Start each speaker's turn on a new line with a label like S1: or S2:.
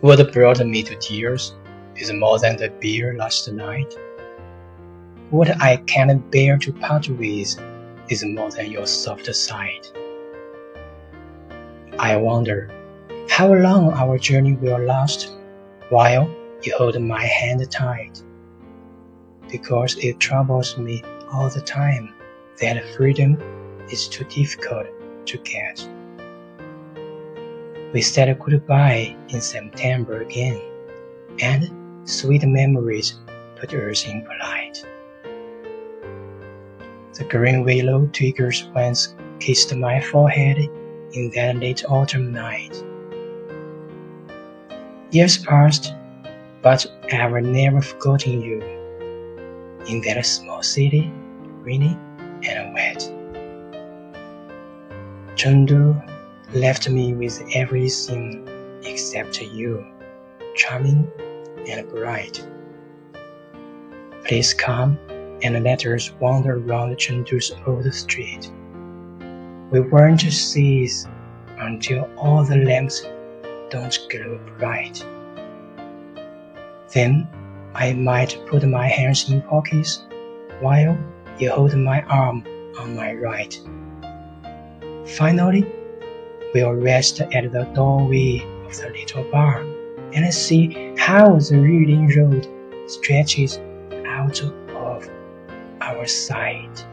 S1: What brought me to tears is more than the beer last night. What I can't bear to part with is more than your soft sight. I wonder how long our journey will last while you hold my hand tight. Because it troubles me all the time that freedom is too difficult to get. We said goodbye in September again, and sweet memories put us in polite. The green willow twigs once kissed my forehead in that late autumn night. Years passed, but I've never forgotten you. In that small city, rainy and wet. Chengdu left me with everything except you, charming and bright. Please come and let us wander round Chengdu's old street. We won't cease until all the lamps don't glow bright. Then I might put my hands in pockets while you hold my arm on my right. Finally, we'll rest at the doorway of the little bar and see how the Yulin Road stretches out of our sight.